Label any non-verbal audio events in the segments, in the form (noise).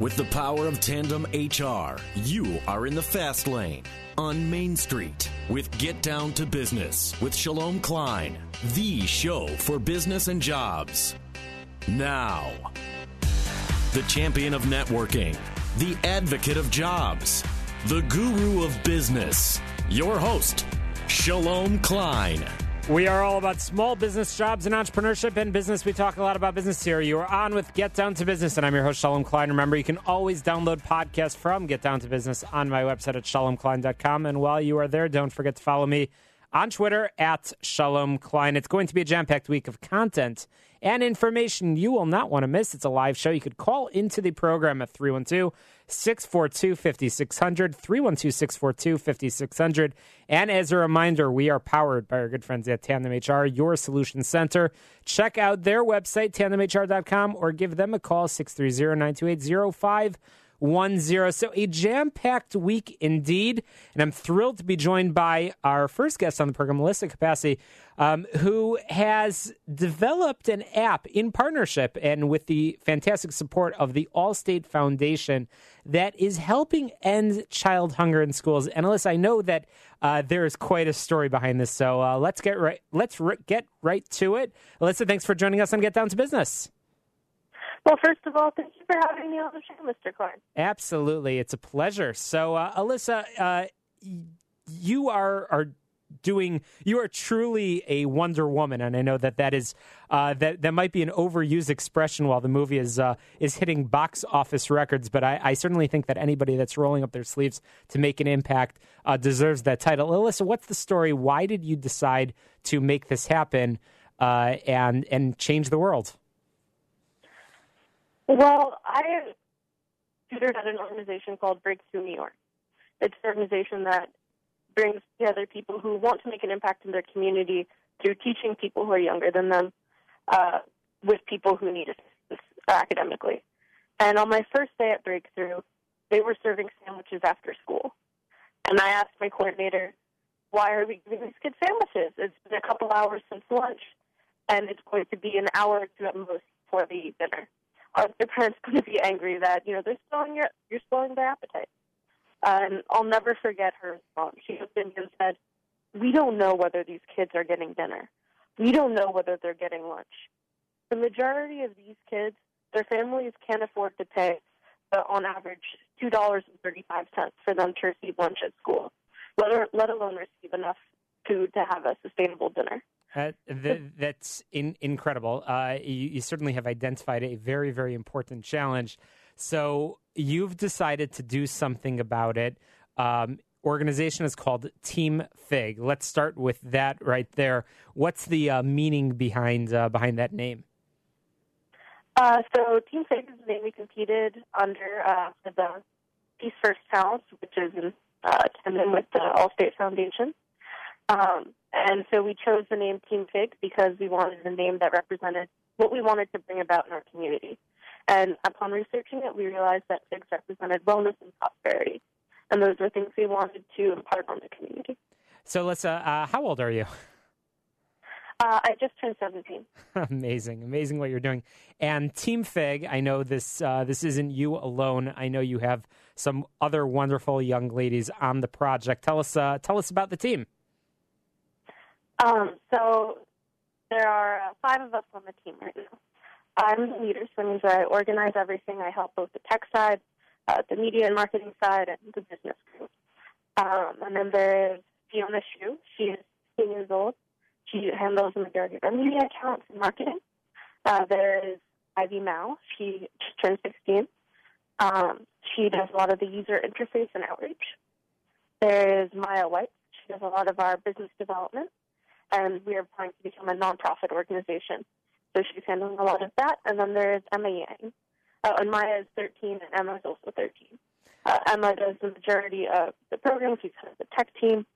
With the power of Tandem HR, you are in the fast lane on Main Street with Get Down to Business with Shalom Klein, the show for business and jobs. Now, the champion of networking, the advocate of jobs, the guru of business, your host, Shalom Klein. We are all about small business, jobs, and entrepreneurship and business. We talk a lot about business here. You are on with Get Down to Business, and I'm your host, Shalom Klein. Remember, you can always download podcasts from Get Down to Business on my website at shalomklein.com. And while you are there, don't forget to follow me on Twitter at Shalom Klein. It's going to be a jam packed week of content and information you will not want to miss. It's a live show. You could call into the program at 312 642 5600, 312 642 5600. And as a reminder, we are powered by our good friends at Tandem HR, your solution center. Check out their website, tandemhr.com, or give them a call, 630 928 one zero. So a jam packed week indeed, and I'm thrilled to be joined by our first guest on the program, Melissa Capacci, um, who has developed an app in partnership and with the fantastic support of the Allstate Foundation that is helping end child hunger in schools. And Alyssa, I know that uh, there is quite a story behind this, so uh, let's get right let's r- get right to it. Alyssa, thanks for joining us on Get Down to Business. Well, first of all, thank you for having me on the show, Mr. Klein. Absolutely, it's a pleasure. So, uh, Alyssa, uh, you are are doing you are truly a Wonder Woman, and I know that that is uh, that that might be an overused expression while the movie is uh, is hitting box office records. But I, I, certainly think that anybody that's rolling up their sleeves to make an impact uh, deserves that title. Alyssa, what's the story? Why did you decide to make this happen uh, and and change the world? Well, I tutored at an organization called Breakthrough New York. It's an organization that brings together people who want to make an impact in their community through teaching people who are younger than them uh, with people who need assistance academically. And on my first day at Breakthrough, they were serving sandwiches after school. And I asked my coordinator, why are we giving these kids sandwiches? It's been a couple hours since lunch, and it's going to be an hour or two at most they eat dinner are their parents going to be angry that you know they're spoiling your you're spoiling their appetite? And I'll never forget her response. She looked at me and said, "We don't know whether these kids are getting dinner. We don't know whether they're getting lunch. The majority of these kids, their families can't afford to pay, uh, on average, two dollars and thirty-five cents for them to receive lunch at school, let, let alone receive enough food to have a sustainable dinner." Uh, th- that's in- incredible. Uh, you, you, certainly have identified a very, very important challenge. So you've decided to do something about it. Um, organization is called Team Fig. Let's start with that right there. What's the uh, meaning behind uh, behind that name? Uh, so Team Fig is the name we competed under uh, the Peace First Challenge, which is in tandem with the Allstate Foundation. Um, and so we chose the name Team Fig because we wanted a name that represented what we wanted to bring about in our community. And upon researching it, we realized that figs represented wellness and prosperity. And those were things we wanted to impart on the community. So, uh, uh, how old are you? Uh, I just turned 17. (laughs) amazing, amazing what you're doing. And Team Fig, I know this uh, this isn't you alone. I know you have some other wonderful young ladies on the project. Tell us uh, tell us about the team. Um, so there are uh, five of us on the team right now. I'm the leader, so means I organize everything. I help both the tech side, uh, the media and marketing side, and the business group. Um, and then there is Fiona Shu. She is 16 years old. She handles the majority of our media accounts and marketing. Uh, there is Ivy Mao. She just turned 16. Um, she does a lot of the user interface and outreach. There is Maya White. She does a lot of our business development and we are planning to become a nonprofit organization. So she's handling a lot of that. And then there's Emma Yang. Uh, and Maya is 13, and Emma is also 13. Uh, Emma does the majority of the program. She's kind of the tech team.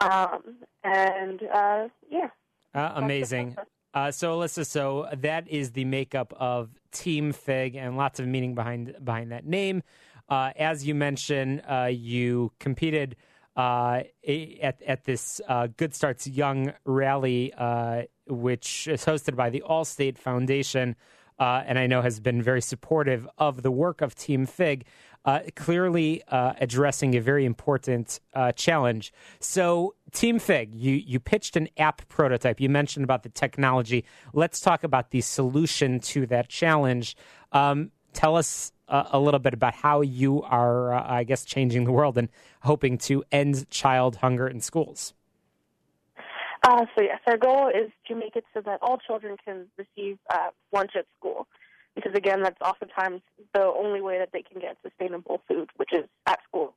Um, and uh, yeah. Uh, amazing. Uh, so, Alyssa, so that is the makeup of Team Fig, and lots of meaning behind behind that name. Uh, as you mentioned, you competed uh, at at this uh, Good Starts Young rally, uh, which is hosted by the Allstate Foundation. uh, and I know has been very supportive of the work of Team Fig, uh, clearly addressing a very important challenge. So, Team Fig, you, you pitched an app prototype. You mentioned about the technology. Let's talk about the solution to that challenge. Um, tell us a little bit about how you are, uh, I guess, changing the world and hoping to end child hunger in schools. Uh, so yes, our goal is to make it so that all children can receive uh, lunch at school, because again, that's oftentimes the only way that they can get sustainable food, which is at school.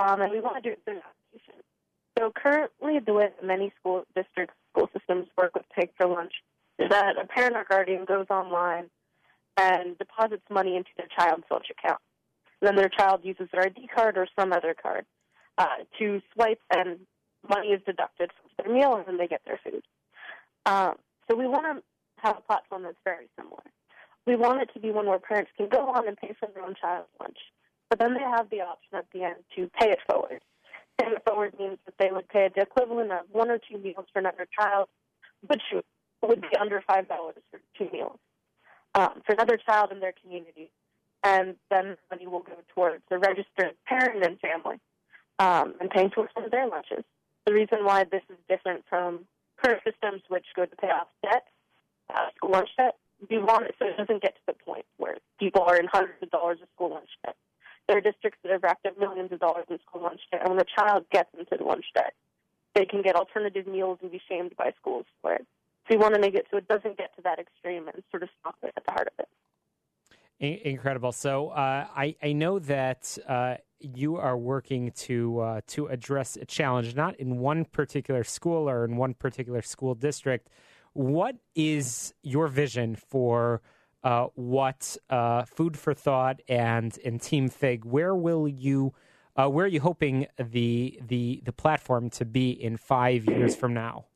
Um, and we want to do it through application. So currently, the way many school districts, school systems work with Pay for Lunch is that a parent or guardian goes online and deposits money into their child's lunch account. Then their child uses their ID card or some other card uh, to swipe and money is deducted from their meal and then they get their food. Um, so we want to have a platform that's very similar. We want it to be one where parents can go on and pay for their own child's lunch, but then they have the option at the end to pay it forward. Paying it forward means that they would pay the equivalent of one or two meals for another child, which would be under five dollars for two meals um, for another child in their community, and then money will go towards the registered parent and family um, and paying towards some of their lunches the reason why this is different from current systems, which go to pay off debt, uh, school lunch debt. We want it so it doesn't get to the point where people are in hundreds of dollars of school lunch debt. There are districts that have racked up millions of dollars in school lunch debt, and when a child gets into the lunch debt, they can get alternative meals and be shamed by schools for it. We want to make it so it doesn't get to that extreme and sort of stop it at the heart of it. Incredible. So uh, I I know that uh, you are working to uh, to address a challenge, not in one particular school or in one particular school district. What is your vision for uh, what uh, Food for Thought and and Team Fig? Where will you? Uh, where are you hoping the the the platform to be in five years from now?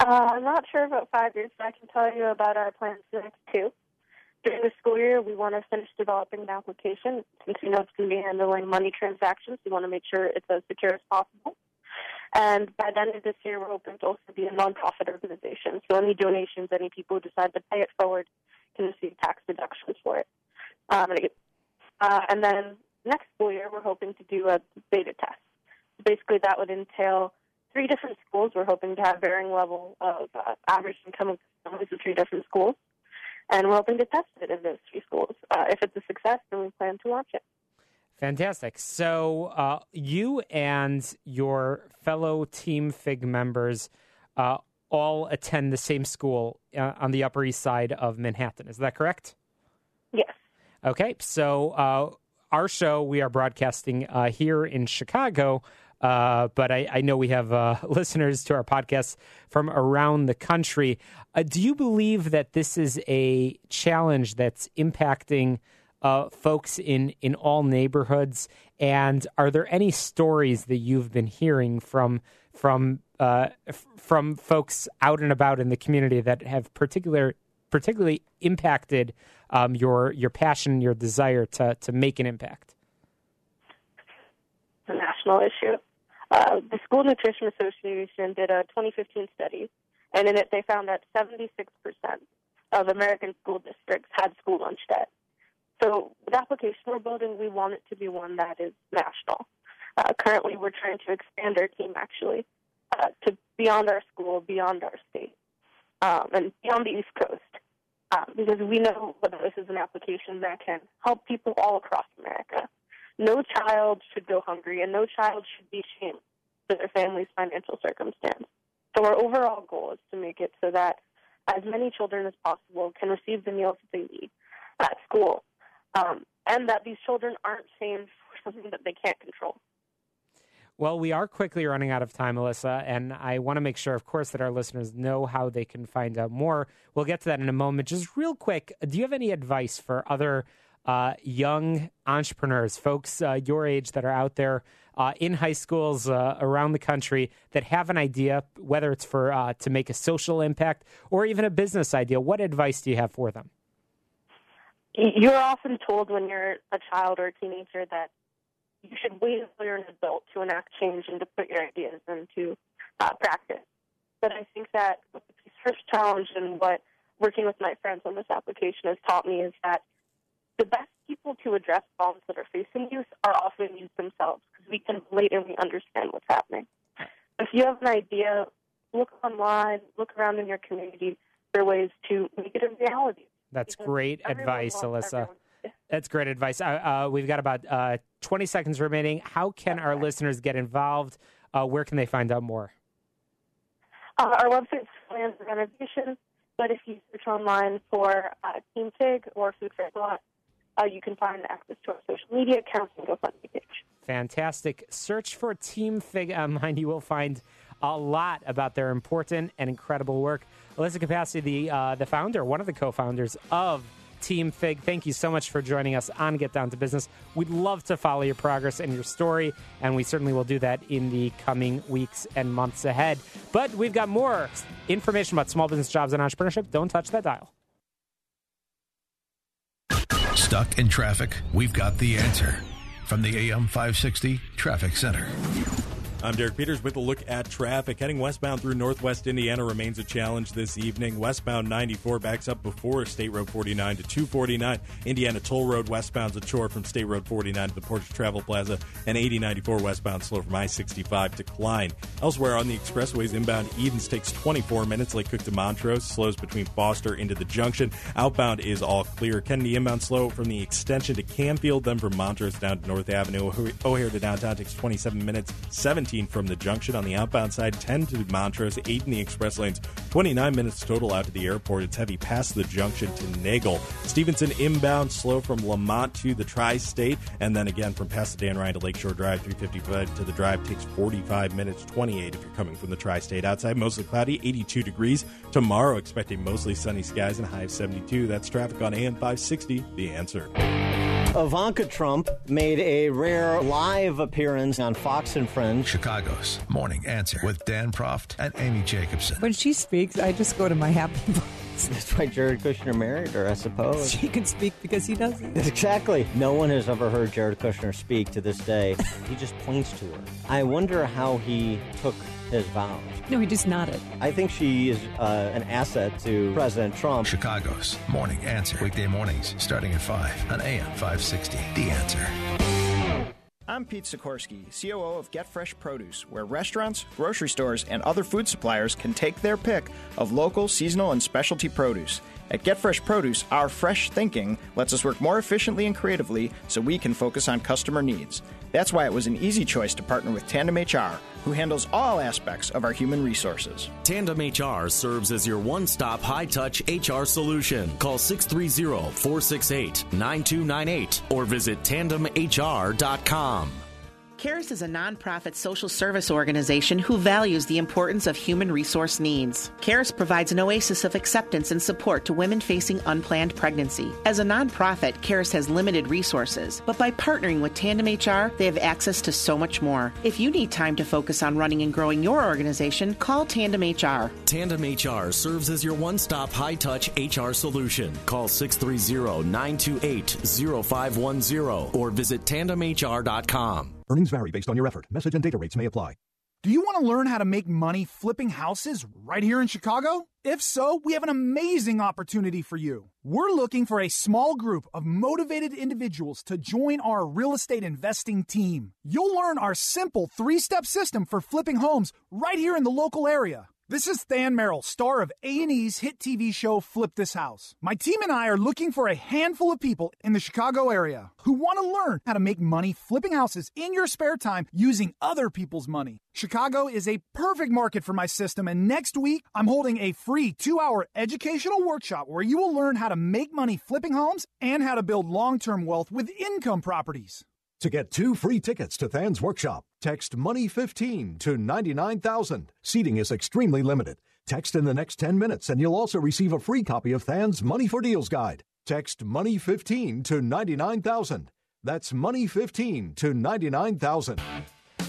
Uh, I'm not sure about five years, but I can tell you about our plans for the next two during the school year, we want to finish developing the application. Since we know it's going to be handling money transactions, we want to make sure it's as secure as possible. And by the end of this year, we're hoping to also be a nonprofit organization. So any donations, any people who decide to pay it forward can receive tax deductions for it. Um, uh, and then next school year, we're hoping to do a beta test. Basically, that would entail three different schools. We're hoping to have varying level of uh, average income of families of three different schools and we're hoping to test it in those three schools. Uh, if it's a success, then we plan to launch it. Fantastic. So, uh, you and your fellow Team Fig members uh, all attend the same school uh, on the Upper East Side of Manhattan. Is that correct? Yes. Okay. So, uh, our show, we are broadcasting uh, here in Chicago uh, but I, I, know we have uh, (laughs) listeners to our podcast from around the country. Uh, do you believe that this is a challenge that's impacting uh, folks in, in all neighborhoods? And are there any stories that you've been hearing from from uh, f- from folks out and about in the community that have particular particularly impacted um, your your passion, your desire to to make an impact? A national issue. Uh, the School Nutrition Association did a 2015 study, and in it they found that 76% of American school districts had school lunch debt. So, the application we're building, we want it to be one that is national. Uh, currently, we're trying to expand our team actually uh, to beyond our school, beyond our state, um, and beyond the East Coast, um, because we know that this is an application that can help people all across America. No child should go hungry, and no child should be shamed for their family's financial circumstance. So our overall goal is to make it so that as many children as possible can receive the meals that they need at school, um, and that these children aren't shamed for (laughs) something that they can't control. Well, we are quickly running out of time, Alyssa, and I want to make sure, of course, that our listeners know how they can find out more. We'll get to that in a moment. Just real quick, do you have any advice for other uh, young entrepreneurs, folks uh, your age that are out there uh, in high schools uh, around the country that have an idea, whether it's for uh, to make a social impact or even a business idea. What advice do you have for them? You're often told when you're a child or a teenager that you should wait until you're an adult to enact change and to put your ideas into uh, practice. But I think that the first challenge and what working with my friends on this application has taught me is that the best people to address problems that are facing youth are often youth themselves because we can blatantly understand what's happening. If you have an idea, look online, look around in your community for ways to make it a reality. That's great advice, Alyssa. That's great advice. Uh, uh, we've got about uh, 20 seconds remaining. How can our listeners get involved? Uh, where can they find out more? Uh, our website's plans renovation, but if you search online for uh, Team Fig or Food for Thought, uh, you can find access to our social media accounts and GoFundMe page. Fantastic. Search for Team Fig (laughs) online. You will find a lot about their important and incredible work. Alyssa Capacci, the uh, the founder, one of the co-founders of Team Fig. Thank you so much for joining us on Get Down to Business. We'd love to follow your progress and your story, and we certainly will do that in the coming weeks and months ahead. But we've got more information about small business jobs and entrepreneurship. Don't touch that dial. Stuck in traffic? We've got the answer. From the AM 560 Traffic Center. I'm Derek Peters with a look at traffic. Heading westbound through northwest Indiana remains a challenge this evening. Westbound 94 backs up before State Road 49 to 249. Indiana Toll Road westbound's a chore from State Road 49 to the Portage Travel Plaza. And 8094 westbound slow from I 65 to Cline. Elsewhere on the expressways, inbound Edens takes 24 minutes. Lake Cook to Montrose slows between Foster into the junction. Outbound is all clear. Kennedy inbound slow from the extension to Canfield, then from Montrose down to North Avenue. O'Hare to downtown takes 27 minutes. 17 from the junction on the outbound side, 10 to Montrose, 8 in the express lanes, 29 minutes total out to the airport. It's heavy past the junction to Nagle. Stevenson inbound slow from Lemont to the Tri State, and then again from Dan Ryan to Lakeshore Drive, 355 to the drive takes 45 minutes, 28 if you're coming from the Tri State. Outside, mostly cloudy, 82 degrees. Tomorrow, expecting mostly sunny skies and high of 72. That's traffic on AM 560, the answer. Ivanka Trump made a rare live appearance on Fox and Friends. Chicago's Morning Answer with Dan Proft and Amy Jacobson. When she speaks, I just go to my happy (laughs) place. That's why Jared Kushner married her, I suppose. She can speak because he doesn't. Exactly. No one has ever heard Jared Kushner speak to this day. he just points to her. I wonder how he took his vows. No, he just nodded. I think she is uh, an asset to President Trump. Chicago's Morning Answer. Weekday mornings starting at 5 on AM 560. The Answer. I'm Pete Sikorsky, COO of Get Fresh Produce, where restaurants, grocery stores, and other food suppliers can take their pick of local, seasonal, and specialty produce. At Get Fresh Produce, our fresh thinking lets us work more efficiently and creatively so we can focus on customer needs. That's why it was an easy choice to partner with Tandem HR, who handles all aspects of our human resources. Tandem HR serves as your one stop high touch HR solution. Call 630 468 9298 or visit tandemhr.com. CARES is a nonprofit social service organization who values the importance of human resource needs. CARES provides an oasis of acceptance and support to women facing unplanned pregnancy. As a nonprofit, CARES has limited resources, but by partnering with Tandem HR, they have access to so much more. If you need time to focus on running and growing your organization, call Tandem HR. Tandem HR serves as your one stop high touch HR solution. Call 630 928 0510 or visit tandemhr.com. Earnings vary based on your effort. Message and data rates may apply. Do you want to learn how to make money flipping houses right here in Chicago? If so, we have an amazing opportunity for you. We're looking for a small group of motivated individuals to join our real estate investing team. You'll learn our simple three step system for flipping homes right here in the local area. This is Than Merrill, star of A&E's hit TV show Flip This House. My team and I are looking for a handful of people in the Chicago area who want to learn how to make money flipping houses in your spare time using other people's money. Chicago is a perfect market for my system, and next week I'm holding a free two hour educational workshop where you will learn how to make money flipping homes and how to build long term wealth with income properties. To get two free tickets to Than's workshop, text money15 to 99000. Seating is extremely limited. Text in the next 10 minutes and you'll also receive a free copy of Than's Money for Deals guide. Text money15 to 99000. That's money15 to 99000.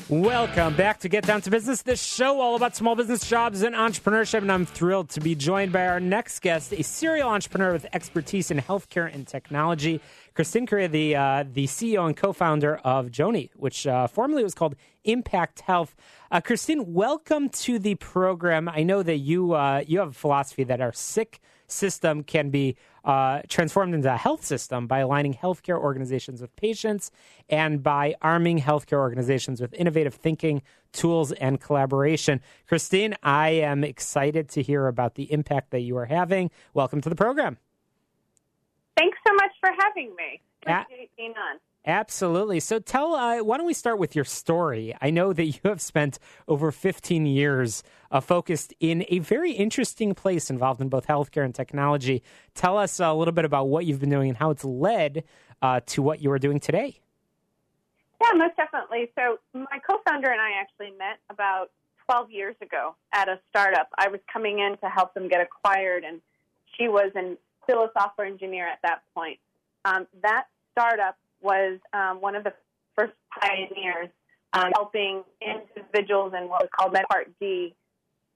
Welcome back to Get Down to Business, this show all about small business jobs and entrepreneurship. And I'm thrilled to be joined by our next guest, a serial entrepreneur with expertise in healthcare and technology, Christine Correa, the uh, the CEO and co-founder of Joany, which uh, formerly was called Impact Health. Uh, Christine, welcome to the program. I know that you uh, you have a philosophy that our sick system can be uh, transformed into a health system by aligning healthcare organizations with patients and by arming healthcare organizations with innovative thinking, tools, and collaboration. Christine, I am excited to hear about the impact that you are having. Welcome to the program. Thanks so much for having me. Appreciate being on. Absolutely. So tell, uh, why don't we start with your story? I know that you have spent over 15 years uh, focused in a very interesting place involved in both healthcare and technology. Tell us a little bit about what you've been doing and how it's led uh, to what you are doing today. Yeah, most definitely. So my co-founder and I actually met about 12 years ago at a startup. I was coming in to help them get acquired, and she was an, still a software engineer at that point. Um, that startup was um, one of the first pioneers um, helping individuals in what was called Med Part D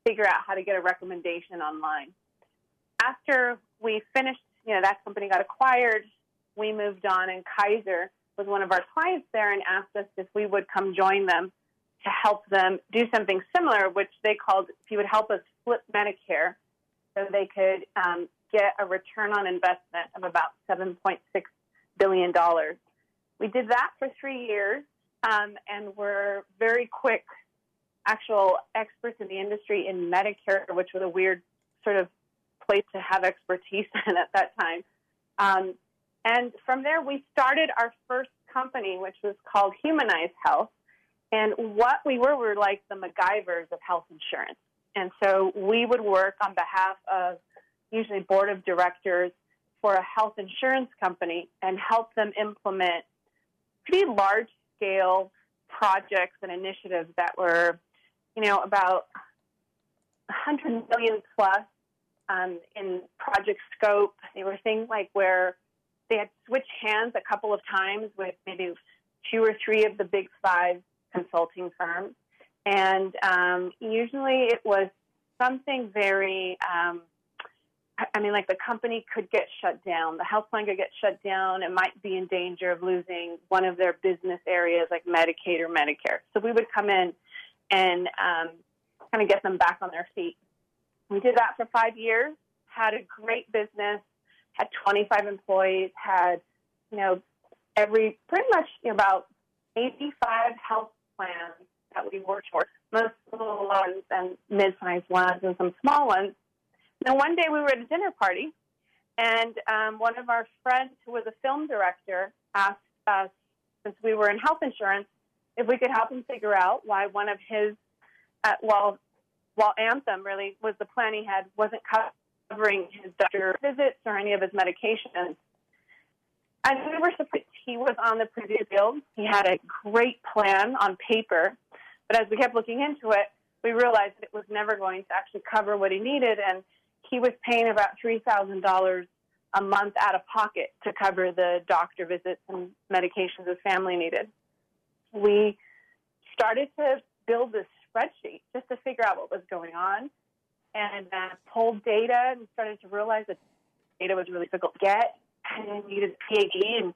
figure out how to get a recommendation online. After we finished, you know, that company got acquired, we moved on, and Kaiser was one of our clients there and asked us if we would come join them to help them do something similar, which they called if you would help us flip Medicare so they could um, get a return on investment of about $7.6 billion. We did that for three years um, and were very quick, actual experts in the industry in Medicare, which was a weird sort of place to have expertise (laughs) in at that time. Um, and from there, we started our first company, which was called Humanized Health. And what we were, we were like the MacGyvers of health insurance. And so we would work on behalf of usually board of directors for a health insurance company and help them implement pretty large scale projects and initiatives that were, you know, about 100 million plus um, in project scope. They were things like where they had switched hands a couple of times with maybe two or three of the big five consulting firms. And um, usually it was something very um, I mean, like the company could get shut down, the health plan could get shut down, and might be in danger of losing one of their business areas like Medicaid or Medicare. So we would come in and um, kind of get them back on their feet. We did that for five years, had a great business, had 25 employees, had, you know, every pretty much about 85 health plans that we worked for, most little ones and mid-sized ones and some small ones now, one day we were at a dinner party, and um, one of our friends who was a film director asked us, since we were in health insurance, if we could help him figure out why one of his, uh, while, while Anthem really was the plan he had, wasn't covering his doctor visits or any of his medications. And we were surprised he was on the previous field. He had a great plan on paper, but as we kept looking into it, we realized that it was never going to actually cover what he needed. And he was paying about $3,000 a month out of pocket to cover the doctor visits and medications his family needed. We started to build this spreadsheet just to figure out what was going on and uh, pulled data and started to realize that data was really difficult to get and needed PhD and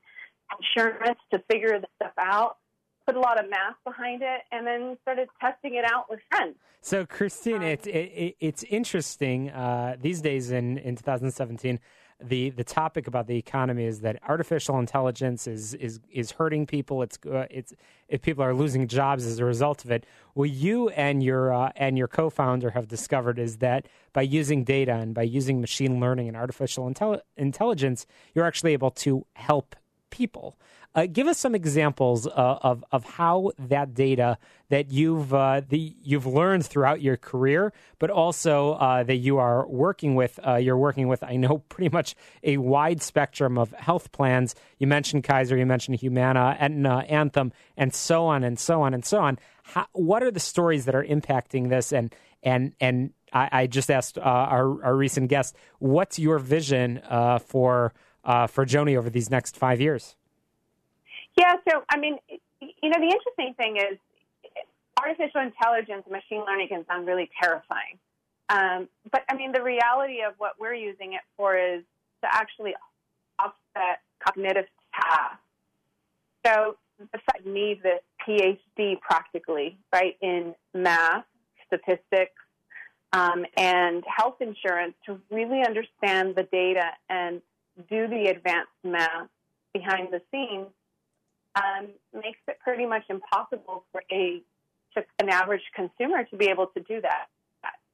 insurance to figure this stuff out put a lot of math behind it, and then started testing it out with friends. So, Christine, um, it's it, it's interesting uh, these days in, in 2017. The the topic about the economy is that artificial intelligence is is is hurting people. It's uh, it's if people are losing jobs as a result of it. What you and your uh, and your co-founder have discovered is that by using data and by using machine learning and artificial intel- intelligence, you're actually able to help people. Uh, give us some examples uh, of of how that data that you've uh, the, you've learned throughout your career, but also uh, that you are working with. Uh, you're working with, I know, (laughs) pretty much a wide spectrum of health plans. You mentioned Kaiser, you mentioned Humana, Aetna, Anthem, and so on and so on and so on. How, what are the stories that are impacting this? And and and I, I just asked uh, our our recent guest, what's your vision for for Joany over these next five years? Yeah, so I mean, you know, the interesting thing is artificial intelligence and machine learning can sound really terrifying. Um, but I mean, the reality of what we're using it for is to actually offset cognitive tasks. So the fact me this PhD practically, right, in math, statistics, um, and health insurance to really understand the data and do the advanced math behind the scenes um, makes it pretty much impossible for a an average consumer to be able to do that.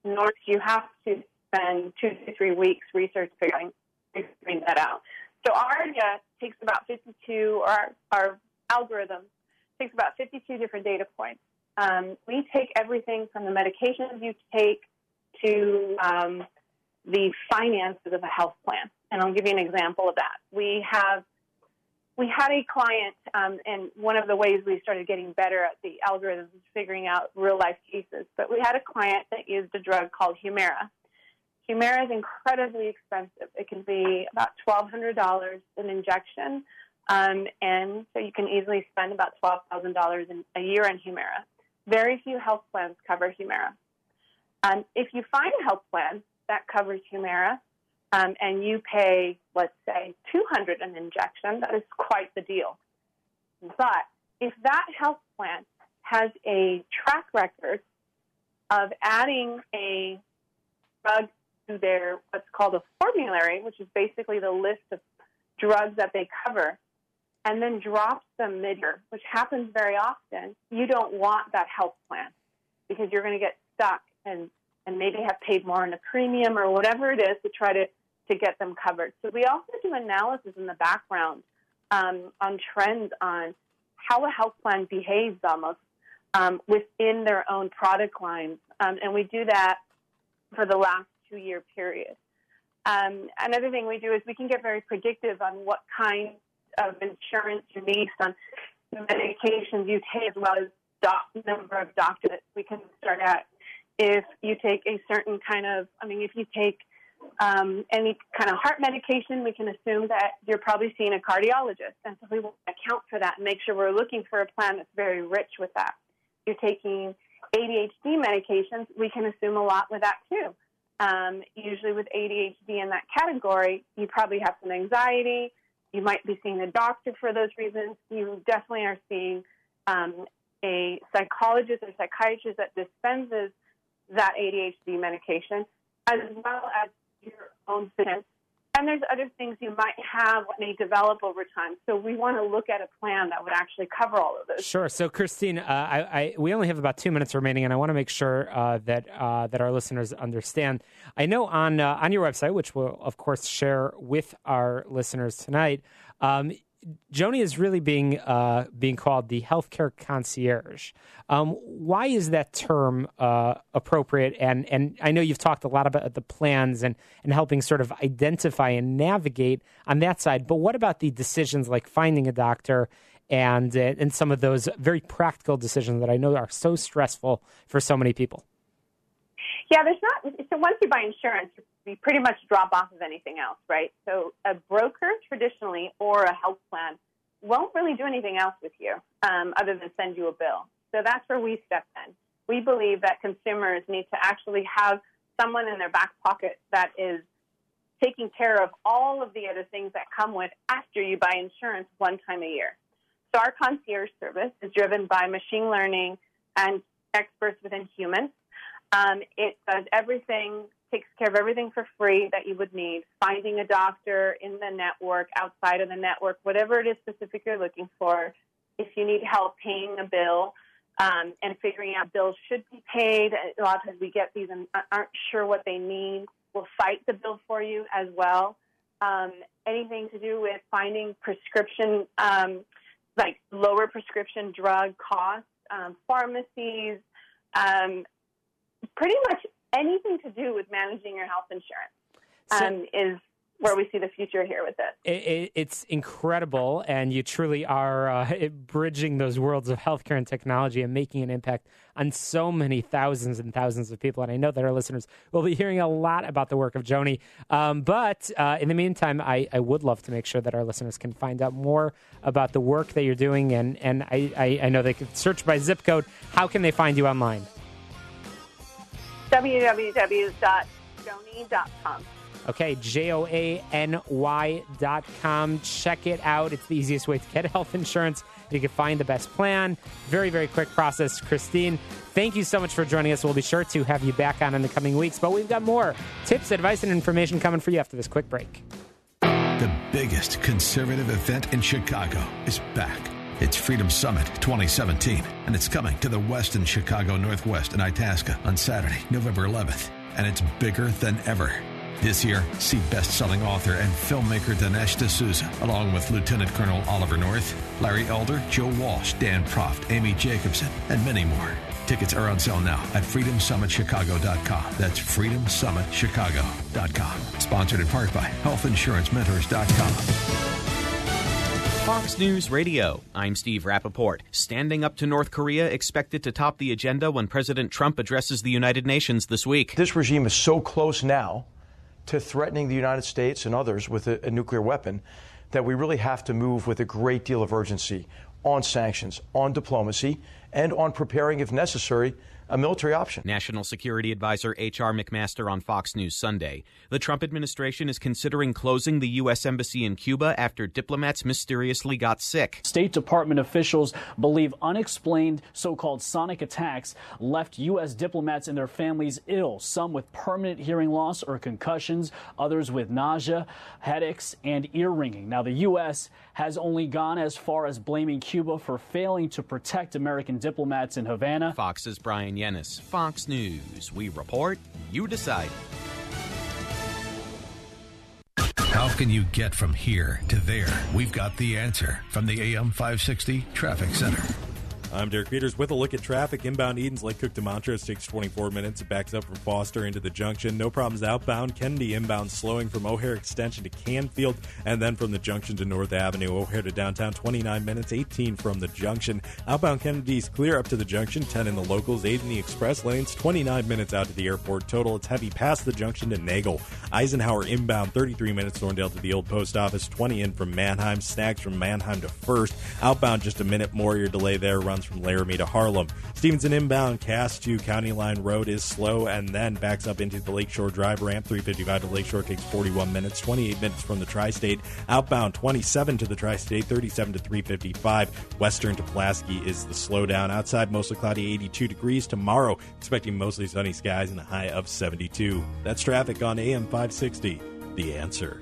Nor do you have to spend two to three weeks research figuring, figuring that out. So our uh, takes about 52, or our, our algorithm takes about 52 different data points. Um, we take everything from the medications you take to um, the finances of a health plan. And I'll give you an example of that. We have we had a client, um, and one of the ways we started getting better at the algorithms is figuring out real life cases. But we had a client that used a drug called Humira. Humira is incredibly expensive. It can be about $1,200 an injection, um, and so you can easily spend about $12,000 a year on Humira. Very few health plans cover Humira. Um, if you find a health plan that covers Humira, um, and you pay, let's say, 200 an injection, that is quite the deal. But if that health plan has a track record of adding a drug to their what's called a formulary, which is basically the list of drugs that they cover, and then drops them mid-year, which happens very often, you don't want that health plan because you're going to get stuck and and maybe have paid more in a premium or whatever it is to try to to get them covered. So we also do analysis in the background um, on trends on how a health plan behaves almost um, within their own product lines, um, and we do that for the last two year period. Um, another thing we do is we can get very predictive on what kind of insurance you need on medications you take, as well as doc, number of doctors we can start at. If you take a certain kind of, I mean, if you take um, any kind of heart medication, we can assume that you're probably seeing a cardiologist. And so we will account for that and make sure we're looking for a plan that's very rich with that. If you're taking ADHD medications, we can assume a lot with that too. Um, usually with ADHD in that category, you probably have some anxiety. You might be seeing a doctor for those reasons. You definitely are seeing um, a psychologist or psychiatrist that dispenses that ADHD medication, as well as your own fitness. And there's other things you might have when they develop over time. So we want to look at a plan that would actually cover all of those. Sure. So, Christine, uh, I, I, we only have about two minutes remaining, and I want to make sure uh, that uh, that our listeners understand. I know on uh, on your website, which we'll of course share with our listeners tonight, um, Joany is really being uh, being called the healthcare concierge. Um, why is that term uh, appropriate? And and I know you've talked a lot about the plans and and helping sort of identify and navigate on that side. But what about the decisions like finding a doctor and uh, and some of those very practical decisions that I know are so stressful for so many people? Yeah, there's not. So once you buy insurance, you pretty much drop off of anything else, right? So a broker traditionally or a health plan won't really do anything else with you um, other than send you a bill. So that's where we step in. We believe that consumers need to actually have someone in their back pocket that is taking care of all of the other things that come with after you buy insurance one time a year. So our concierge service is driven by machine learning and experts within humans. Um, it does everything takes care of everything for free that you would need. Finding a doctor in the network, outside of the network, whatever it is specific you're looking for. If you need help paying a bill um, and figuring out bills should be paid, a lot of times we get these and aren't sure what they mean. We'll fight the bill for you as well. Um, anything to do with finding prescription, um, like lower prescription drug costs, um, pharmacies, um, pretty much anything to do with managing your health insurance um, is where we see the future here with this. It, it, it's incredible, and you truly are uh, (laughs) bridging those worlds of healthcare and technology and making an impact on so many thousands and thousands of people. And I know that our listeners will be hearing a lot about the work of Joany. Um, but uh, in the meantime, I, I, would love to make sure that our listeners can find out more about the work that you're doing. And, and I, I, I know they can search by zip code. How can they find you online? www.joany.com. Okay, J O A N Y dot com. Check it out. It's the easiest way to get (laughs) health insurance. You can find the best plan. Very, very quick process. Christine, thank you so much for joining us. We'll be sure to have you back on in the coming weeks, but we've got more tips, advice, and information coming for you after this quick break. The biggest conservative event in Chicago is back. It's Freedom Summit 2017, and it's coming to the Westin Chicago Northwest in Itasca on Saturday, November 11th. And it's bigger than ever. This year, see best-selling author and filmmaker Dinesh D'Souza, along with Lieutenant Colonel Oliver North, Larry Elder, Joe Walsh, Dan Proft, Amy Jacobson, and many more. Tickets are on sale now at freedomsummitchicago.com. That's freedomsummitchicago.com. Sponsored in part by healthinsurancementors.com. Fox News Radio. I'm Steve Rappaport. Standing up to North Korea expected to top the agenda when President Trump addresses the United Nations this week. This regime is so close now to threatening the United States and others with a, a nuclear weapon that we really have to move with a great deal of urgency on sanctions, on diplomacy, and on preparing, if necessary, a military option. National Security Advisor H.R. McMaster on Fox News Sunday. The Trump administration is considering closing the U.S. Embassy in Cuba after diplomats mysteriously got sick. State Department officials believe unexplained so called sonic attacks left U.S. diplomats and their families ill, some with permanent hearing loss or concussions, others with nausea, headaches, and ear ringing. Now, the U.S. has only gone as far as blaming Cuba for failing to protect American diplomats in Havana. Fox's Bryan Llenas, Fox News. We report, you decide. How can you get from here to there? We've got the answer from the AM 560 Traffic Center. I'm Derek Peters with a look at traffic. Inbound Edens, Lake Cook to Montrose takes 24 minutes. It backs up from Foster into the junction. No problems outbound. Kennedy inbound slowing from O'Hare Extension to Canfield and then from the junction to North Avenue. O'Hare to downtown, 29 minutes, 18 from the junction. Outbound Kennedy's clear up to the junction, 10 in the locals, 8 in the express lanes, 29 minutes out to the airport. Total, it's heavy past the junction to Nagle. Eisenhower inbound, 33 minutes, Thorndale to the old post office, 20 in from Mannheim. Snags from Mannheim to first. Outbound, just a minute more. Your delay there runs from Laramie to Harlem. Stevenson inbound, Cass to County Line Road is slow and then backs up into the Lakeshore Drive ramp. 355 to Lakeshore takes 41 minutes, 28 minutes from the Tri State. Outbound, 27 to the Tri State, 37 to 355. Western to Pulaski is the slowdown. Outside, mostly cloudy, 82 degrees. Tomorrow, expecting mostly sunny skies and a high of 72. That's traffic on AM 560. The answer.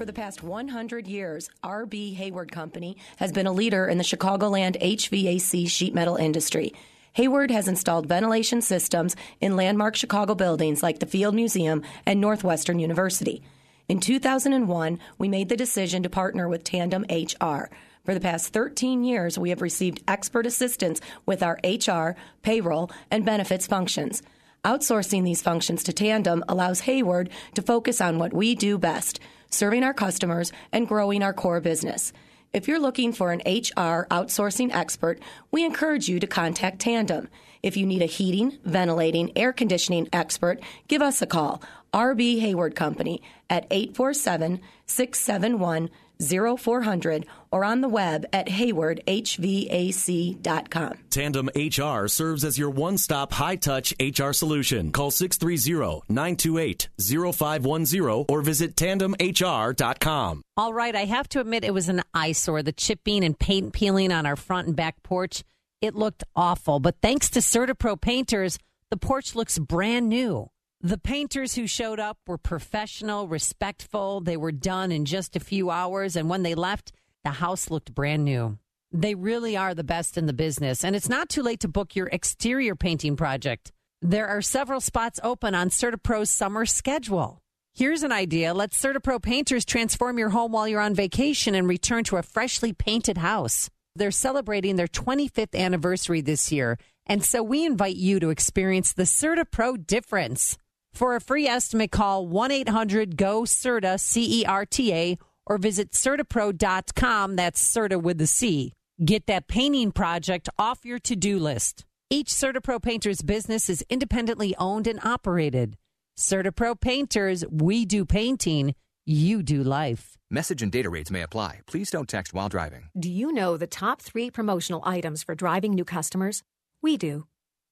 For the past 100 years, RB Hayward Company has been a leader in the Chicagoland HVAC sheet metal industry. Hayward has installed ventilation systems in landmark Chicago buildings like the Field Museum and Northwestern University. In 2001, we made the decision to partner with Tandem HR. For the past 13 years, we have received expert assistance with our HR, payroll, and benefits functions. Outsourcing these functions to Tandem allows Hayward to focus on what we do best serving our customers and growing our core business. If you're looking for an HR outsourcing expert, we encourage you to contact Tandem. If you need a heating, ventilating, air conditioning expert, give us a call. RB Hayward Company at 847 671 0400 or on the web at haywardhvac.com. Tandem HR serves as your one stop high touch HR solution. Call 630 928 0510 or visit tandemhr.com. All right, I have to admit it was an eyesore. The chipping and paint peeling on our front and back porch, it looked awful. But thanks to CertaPro painters, the porch looks brand new. The painters who showed up were professional, respectful. They were done in just a few hours. And when they left, the house looked brand new. They really are the best in the business. And it's not too late to book your exterior painting project. There are several spots open on CertaPro's summer schedule. Here's an idea. Let CertaPro painters transform your home while you're on vacation and return to a freshly painted house. They're celebrating their 25th anniversary this year. And so we invite you to experience the CertaPro difference. For a free estimate, call 1 800 GO CERTA, C E R T A, or visit CertaPro.com. That's Certa with the C. Get that painting project off your to do list. Each CertaPro painter's business is independently owned and operated. CertaPro painters, we do painting, you do life. Message and data rates may apply. Please don't text while driving. Do you know the top three promotional items for driving new customers? We do.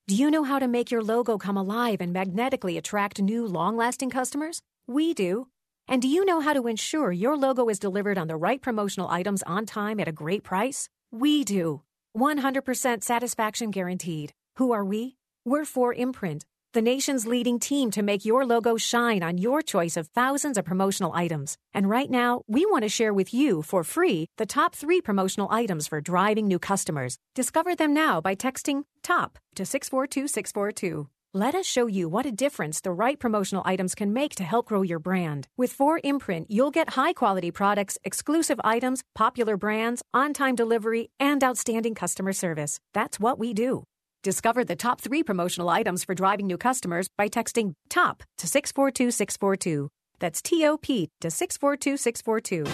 Do you know how to make your logo come alive and magnetically attract new, long lasting customers? We do. And do you know how to ensure your logo is delivered on the right promotional items on time at a great price? We do. 100% satisfaction guaranteed. Who are we? We're 4imprint, the nation's leading team to make your logo shine on your choice of thousands of promotional items. And right now, we want to share with you for free the top three promotional items for driving new customers. Discover them now by texting TOP to 642642. Let us show you what a difference the right promotional items can make to help grow your brand. With 4imprint, you'll get high quality products, exclusive items, popular brands, on time delivery, and outstanding customer service. That's what we do. Discover the top three promotional items for driving new customers by texting TOP to 642642. That's TOP to 642642.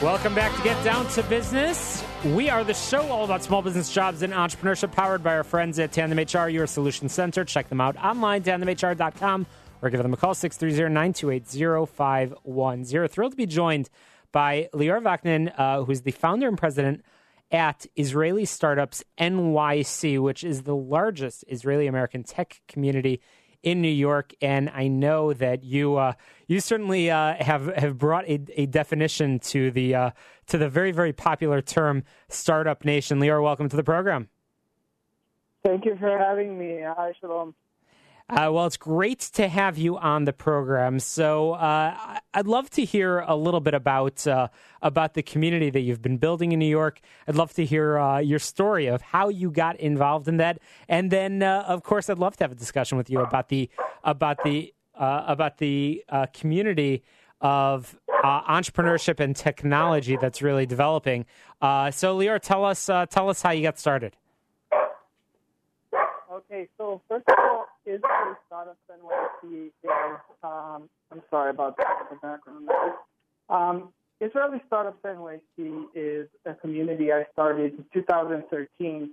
Welcome back to Get Down to Business. We are the show all about small business jobs and entrepreneurship powered by our friends at Tandem HR, your solution center. Check them out online, tandemhr.com, or give them a call, 630-928-0510. Thrilled to be joined by Lior Vaknin, uh, who's the founder and president at Israeli Startups NYC, which is the largest Israeli American tech community in New York. And I know that you uh, you certainly uh, have have brought a, a definition to the uh, to the very very popular term startup nation. Lior, welcome to the program. Thank you for having me. Hi, Shalom. Uh, well, it's great to have you on the program. So, uh, I'd love to hear a little bit about uh, about the community that you've been building in New York. I'd love to hear uh, your story of how you got involved in that, and then, uh, of course, I'd love to have a discussion with you about the about the uh, about the community of entrepreneurship and technology that's really developing. so, Lior, tell us tell us how you got started. Okay, so first of all, Israeli Startups NYC is, um, I'm sorry about the background noise. Um, Israeli Startups NYC is a community I started in 2013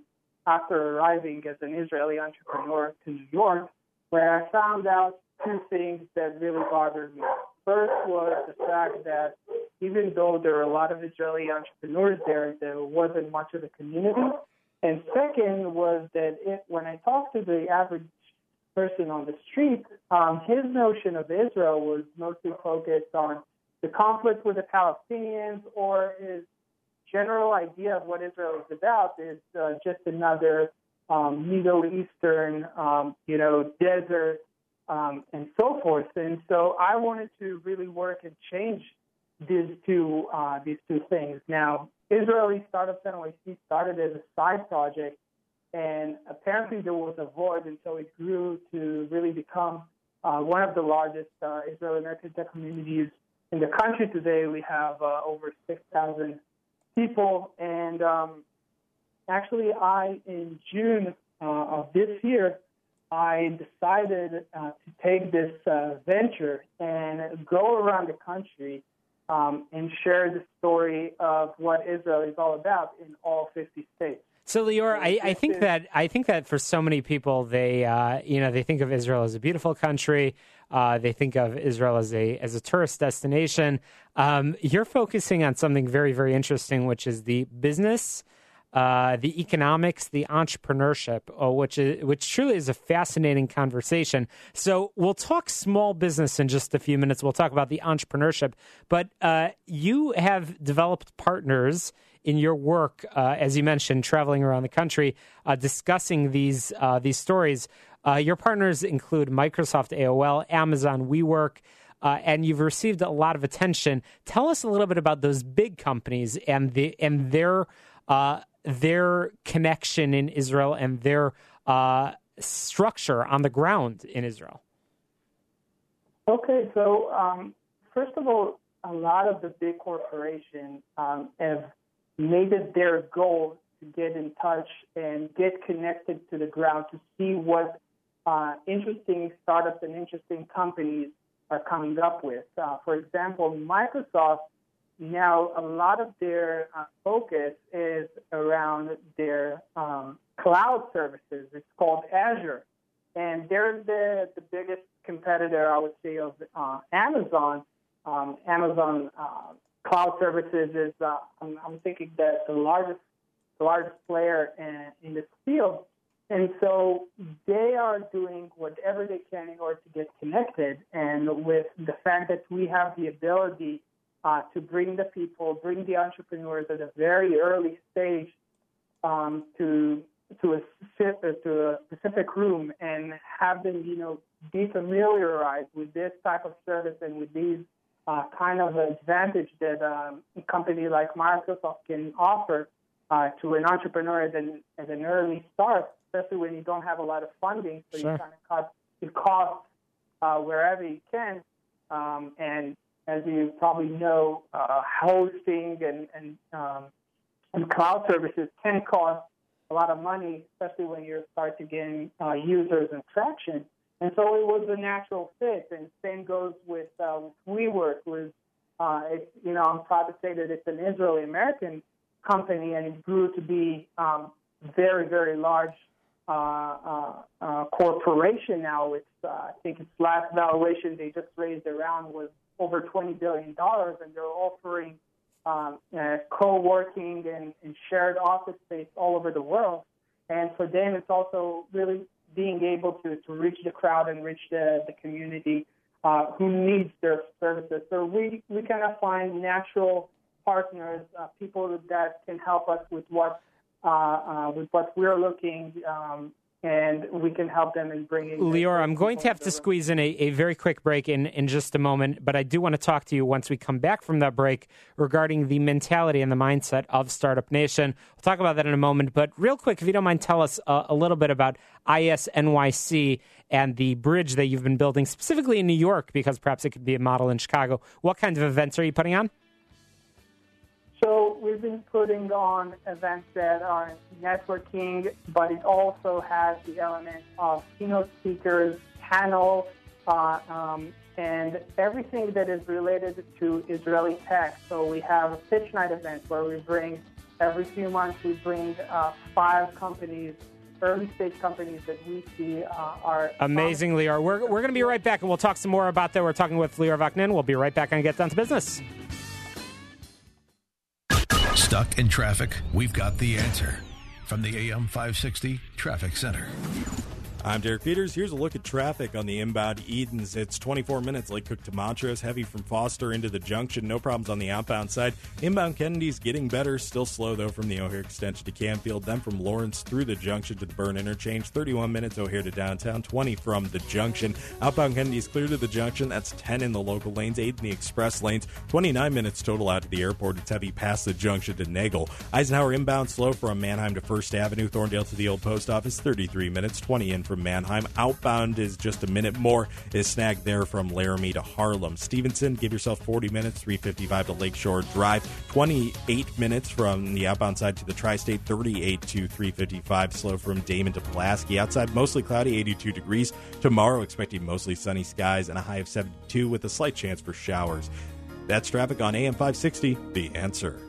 after arriving as an Israeli entrepreneur to New York, where I found out two things that really bothered me. First was the fact that even though there were a lot of Israeli entrepreneurs there, there wasn't much of a community. And second was that it, when I talked to the average person on the street, um, his notion of Israel was mostly focused on the conflict with the Palestinians, or his general idea of what Israel is about is uh, just another um, Middle Eastern, um, you know, desert, um, and so forth. And so I wanted to really work and change these two uh, these two things. Now, Israeli Startup NYC started as a side project and apparently there was a void until it grew to really become uh, one of the largest uh, Israeli American tech communities in the country today. We have uh, over 6,000 people. And um, actually, I, in June uh, of this year, I decided uh, to take this uh, venture and go around the country um, and share the story of what Israel is all about in all 50 states. So Lior, I, I, (laughs) think that I think that for so many people, they uh, you know they think of Israel as a beautiful country. Uh, they think of Israel as a as a tourist destination. Um, you're focusing on something very very interesting, which is the business, uh, the economics, the entrepreneurship, uh, which is which truly is a fascinating conversation. So we'll talk small business in just a few minutes. We'll talk about the entrepreneurship, but uh, you have developed partners in your work, uh, as you mentioned, traveling around the country, uh, discussing these uh, these stories. Uh, your partners include Microsoft, AOL, Amazon, WeWork, uh, and you've received a lot of attention. Tell us a little bit about those big companies and the and their uh, their connection in Israel and their structure on the ground in Israel. Okay, so um, first of all, a lot of the big corporations um, have made it their goal to get in touch and get connected to the ground to see what uh, interesting startups and interesting companies are coming up with. Uh, for example, Microsoft now a lot of their uh, focus is around their um, cloud services. It's called Azure, and they're the, the biggest competitor, I would say, of uh, Amazon. Um, Amazon uh, cloud services is, uh, I'm, I'm, thinking that the largest, the largest player in, in this field. and so they are doing whatever they can in order to get connected. And with the fact that we have the ability uh, to bring the people, bring the entrepreneurs at a very early stage um, to to a to a specific room and have them, you know, be familiarized with this type of service and with these uh, kind of advantage that um, a company like Microsoft can offer uh, to an entrepreneur at an, at an early start especially when you don't have a lot of funding. So sure. you kind of cut the cost uh, wherever you can. Um, and as you probably know, uh, hosting and, and, um, and cloud services can cost a lot of money, especially when you start to gain uh, users and traction. And so it was a natural fit. And same goes with, uh, WeWork. Was uh, it, you know I'm proud to say that it's an Israeli American company, and it grew to be um, very very large uh, uh, uh, corporation now. It's I think its last valuation they just raised around was over twenty billion dollars, and they're offering um, uh, co-working and, and shared office space all over the world. And for them, it's also really being able to, to reach the crowd and reach the, the community uh, who needs their services. So we, we kind of find natural partners, uh, people that can help us with what uh, uh, with what we're looking, um, and we can help them in bringing. Lior, I'm going to have to squeeze in a, a, very quick break in, in just a moment, but I do want to talk to you once we come back from that break regarding the mentality and the mindset of Startup Nation. We'll talk about that in a moment, but real quick, if you don't mind, tell us uh, a little bit about ISNYC and the bridge that you've been building specifically in New York, because perhaps it could be a model in Chicago. What kinds of events are you putting on? We've been putting on events that are networking, but it also has the element of keynote speakers, panel, uh, um, and everything that is related to Israeli tech. So we have a pitch night event where we bring every few months we bring uh, five companies early stage companies that we see uh, are amazing, Lior. We're, we're going to be right back, and we'll talk some more about that. We're talking with Lior Vaknin. We'll be right back on Get Down to Business. Stuck in traffic? We've got the answer. From the AM 560 Traffic Center. I'm Derek Peters. Here's a look at traffic on the inbound Edens. It's 24 minutes Lake Cook to Montrose, heavy from Foster into the junction. No problems on the outbound side. Inbound Kennedy's getting better, still slow though from the O'Hare extension to Canfield, then from Lawrence through the junction to the Byrne interchange. 31 minutes O'Hare to downtown, 20 from the junction. Outbound Kennedy's clear to the junction. That's 10 in the local lanes, 8 in the express lanes. 29 minutes total out to the airport. It's heavy past the junction to Nagle. Eisenhower inbound slow from Mannheim to First Avenue, Thorndale to the old post office, 33 minutes, 20 in from from Mannheim. Outbound is just a minute more. Is snagged there from Laramie to Harlem. Stevenson, give yourself 40 minutes, 355 to Lakeshore Drive. 28 minutes from the outbound side to the tri state, 38 to 355. Slow from Damen to Pulaski. Outside, mostly cloudy, 82 degrees. Tomorrow, expecting mostly sunny skies and a high of 72 with a slight chance for showers. That's traffic on AM 560, The Answer.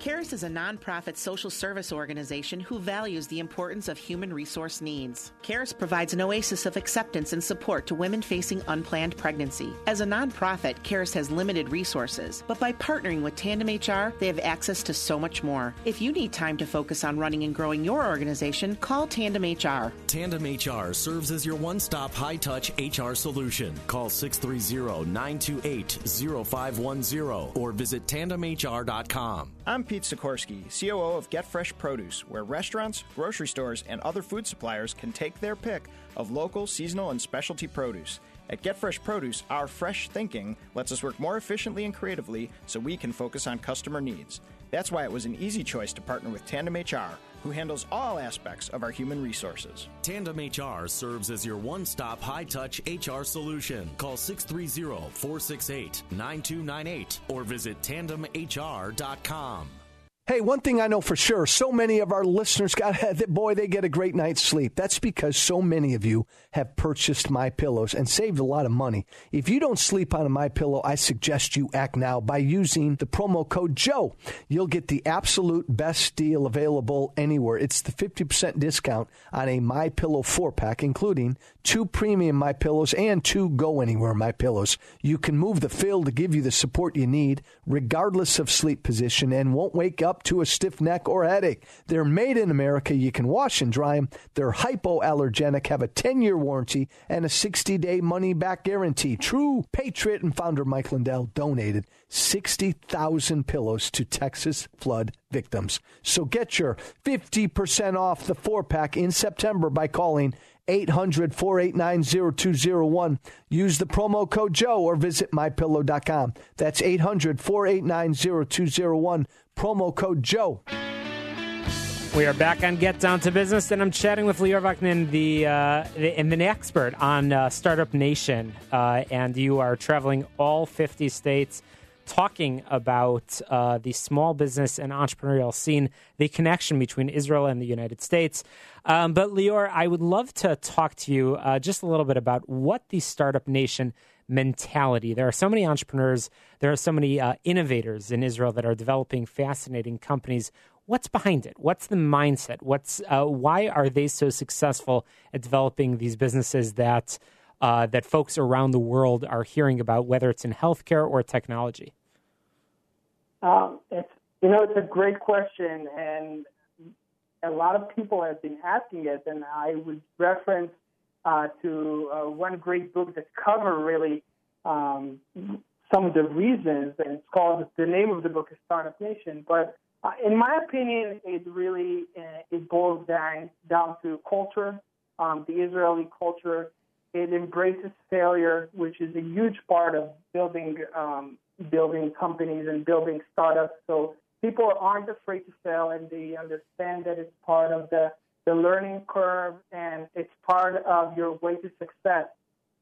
CARES is a nonprofit social service organization who values the importance of human resource needs. CARES provides an oasis of acceptance and support to women facing unplanned pregnancy. As a nonprofit, CARES has limited resources, but by partnering with Tandem HR, they have access to so much more. If you need time to focus on running and growing your organization, call Tandem HR. Tandem HR serves as your one stop high touch HR solution. Call 630 928 0510 or visit tandemhr.com. I'm Pete Sikorsky, COO of Get Fresh Produce, where restaurants, grocery stores, and other food suppliers can take their pick of local, seasonal, and specialty produce. At Get Fresh Produce, our fresh thinking lets us work more efficiently and creatively so we can focus on customer needs. That's why it was an easy choice to partner with Tandem HR, who handles all aspects of our human resources. Tandem HR serves as your one stop high touch HR solution. Call 630 468 9298 or visit tandemhr.com. Hey, one thing I know for sure, so many of our listeners got (laughs) that boy, they get a great night's sleep. That's because so many of you have purchased my pillows and saved a lot of money. If you don't sleep on a my pillow, I suggest you act now by using the promo code Joe. You'll get the absolute best deal available anywhere. It's the 50% discount on a my pillow 4 pack including two premium my pillows and two go anywhere my pillows. You can move the fill to give you the support you need regardless of sleep position and won't wake up up to a stiff neck or headache. They're made in America. You can wash and dry them. They're hypoallergenic, have a 10 year warranty, and a 60 day money back guarantee. True patriot and founder Mike Lindell donated 60,000 pillows to Texas flood victims. So get your 50% off the four pack in September by calling 800 489 0201. Use the promo code Joe or visit mypillow.com. That's 800 489 0201. Promo code Joe. We are back on Get Down to Business, and I'm chatting with Lior Vaknin, the, uh, the expert on uh, Startup Nation. Uh, and you are traveling all 50 states talking about uh, the small business and entrepreneurial scene, the connection between Israel and the United States. Um, but Lior, I would love to talk to you uh, just a little bit about what the startup nation mentality. There are so many entrepreneurs, there are so many uh, innovators in Israel that are developing fascinating companies. What's behind it? What's the mindset? What's uh, why are they so successful at developing these businesses that uh, that folks around the world are hearing about, whether it's in healthcare or technology? Um, it's you know it's a great question, and a lot of people have been asking it, and I would reference uh, to uh, one great book that cover really um, some of the reasons, and it's called the name of the book is Startup Nation. But uh, in my opinion, it really uh, it boils down down to culture, um, the Israeli culture. It embraces failure, which is a huge part of building um, building companies and building startups. So people aren't afraid to fail and they understand that it's part of the, the learning curve and it's part of your way to success.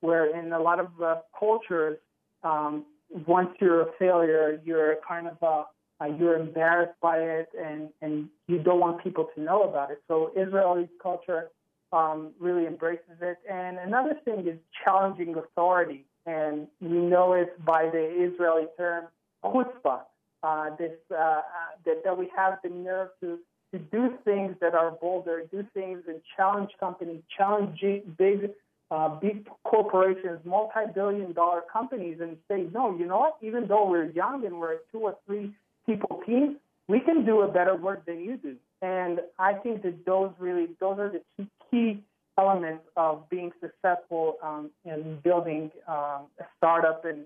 Where in a lot of uh, cultures, um, once you're a failure, you're kind of uh, uh, you're embarrassed by it and, and you don't want people to know about it. So Israeli culture um, really embraces it. And another thing is challenging authority and we know it by the Israeli term chutzpah. Uh, this uh, uh, that, that we have the nerve to to do things that are bolder, do things and challenge companies, challenge big uh, big corporations, multi-billion-dollar companies, and say, no, you know what? Even though we're young and we're a two or three people team, we can do a better work than you do. And I think that those really those are the key key elements of being successful um, in building um, a startup and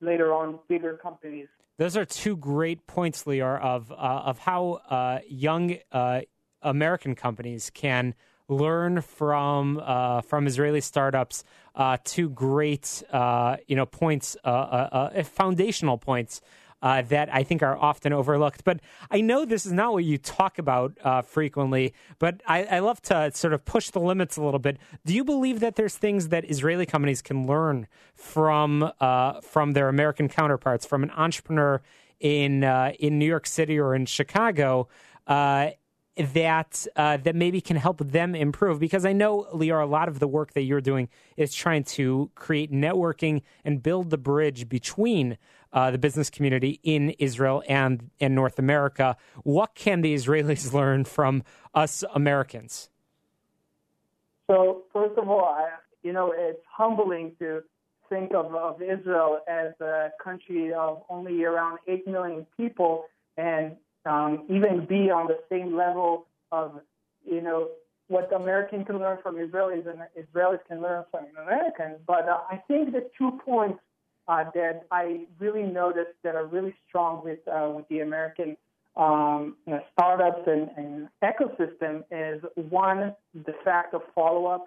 later on bigger companies. Those are two great points, Lior, of uh, of how uh, young uh, American companies can learn from uh, from Israeli startups. Uh, two great, uh, you know, points, foundational points uh, that I think are often overlooked. But I know this is not what you talk about uh, frequently, but I, I, love to sort of push the limits a little bit. Do you believe that there's things that Israeli companies can learn from uh, from their American counterparts, from an entrepreneur in uh, in New York City or in Chicago? Uh, that uh, that maybe can help them improve because I know Lior, a lot of the work that you're doing is trying to create networking and build the bridge between uh, the business community in Israel and in North America. What can the Israelis (laughs) learn from us Americans? So, first of all, I, you know, it's humbling to think of, of Israel as a country of only around 8 million people and um, even be on the same level of, you know, what the American can learn from Israelis and Israelis can learn from Americans. But uh, I think the two points uh, that I really noticed that are really strong with uh, with the American um, you know, startups and, and, ecosystem is one the fact of follow up,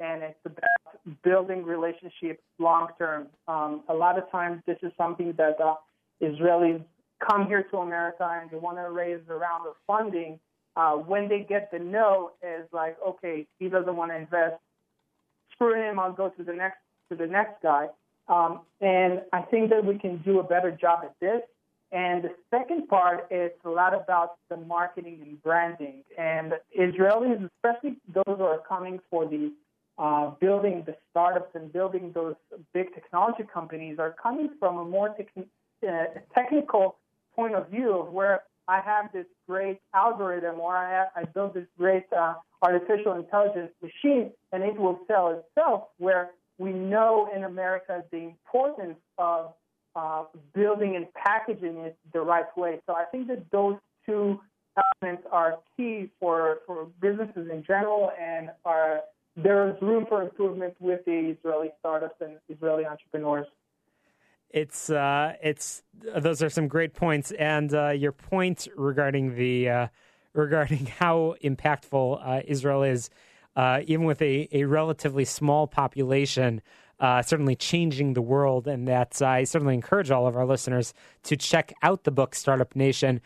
and it's about building relationships long term. Um, a lot of times, this is something that uh, Israelis come here to America and they want to raise a round of funding. Uh, when they get the no, is like, okay, he doesn't want to invest. Screw him. I'll go to the next to the next guy. Um, and I think that we can do a better job at this. And the second part is a lot about the marketing and branding. And Israelis, especially those who are coming for the uh, building the startups and building those big technology companies, are coming from a more uh, technical point of view of where I have this great algorithm or I, have, I build this great uh, artificial intelligence machine and it will sell itself. Where we know in America the importance of uh, building and packaging it the right way. So I think that those two elements are key for, for businesses in general and are there's room for improvement with the Israeli startups and Israeli entrepreneurs. It's uh, it's those are some great points, and uh, your point regarding the uh, regarding (laughs) how impactful uh, Israel is, uh, even with a, a relatively small population, uh, certainly changing the world. And that I certainly encourage all of our listeners to check out the book Startup Nation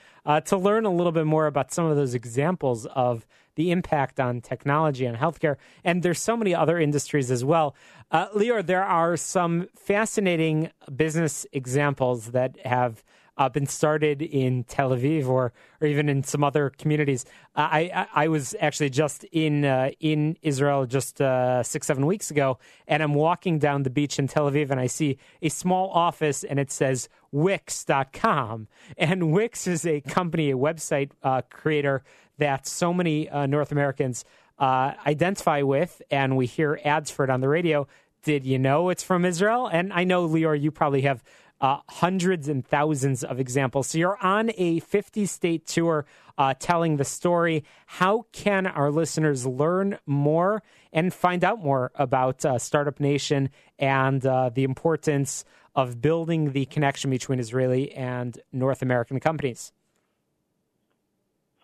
to learn a little bit more about some of those examples of the impact on technology and healthcare. And there's so many other industries as well. Uh, there are some fascinating business examples that have uh, been started in Tel Aviv or or even in some other communities. Uh, I, I, I was actually just in uh, in Israel just uh, six seven weeks ago, and I'm walking down the beach in Tel Aviv, and I see a small office, and it says Wix.com, (laughs) and Wix is a company, a website uh, creator that so many uh, North Americans identify with, and we hear ads for it on the radio. Did you know it's from Israel? And I know, Lior, you probably have uh, hundreds and thousands of examples. So you're on a 50 state tour uh, telling the story. How can our listeners learn more and find out more about uh, Startup Nation and uh, the importance of building the connection between Israeli and North American companies?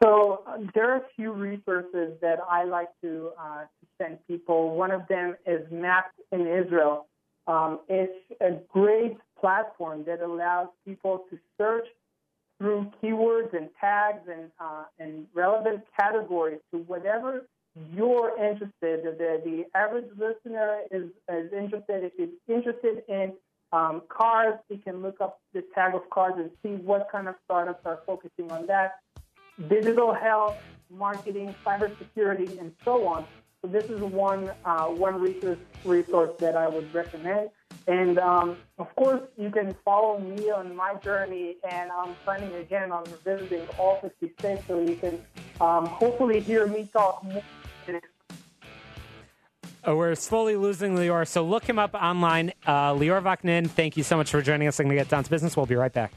So uh, there are a few resources that I like to, uh, send people. One of them is Mapped in Israel. Um, it's a great platform that allows people to search through keywords and tags and, uh, and relevant categories to whatever you're interested. The, the average listener is, is interested. If he's interested in um, cars, he can look up the tag of cars and see what kind of startups are focusing on that. Digital health, marketing, cybersecurity, and so on. So this is one uh, one resource resource that I would recommend. And um, of course, you can follow me on my journey, and I'm planning again on visiting all 50 states, so you can um, hopefully hear me talk more. Oh, we're slowly losing Lior, so look him up online. Uh, Lior Vaknin, thank you so much for joining us. I'm going to get down to business. We'll be right back.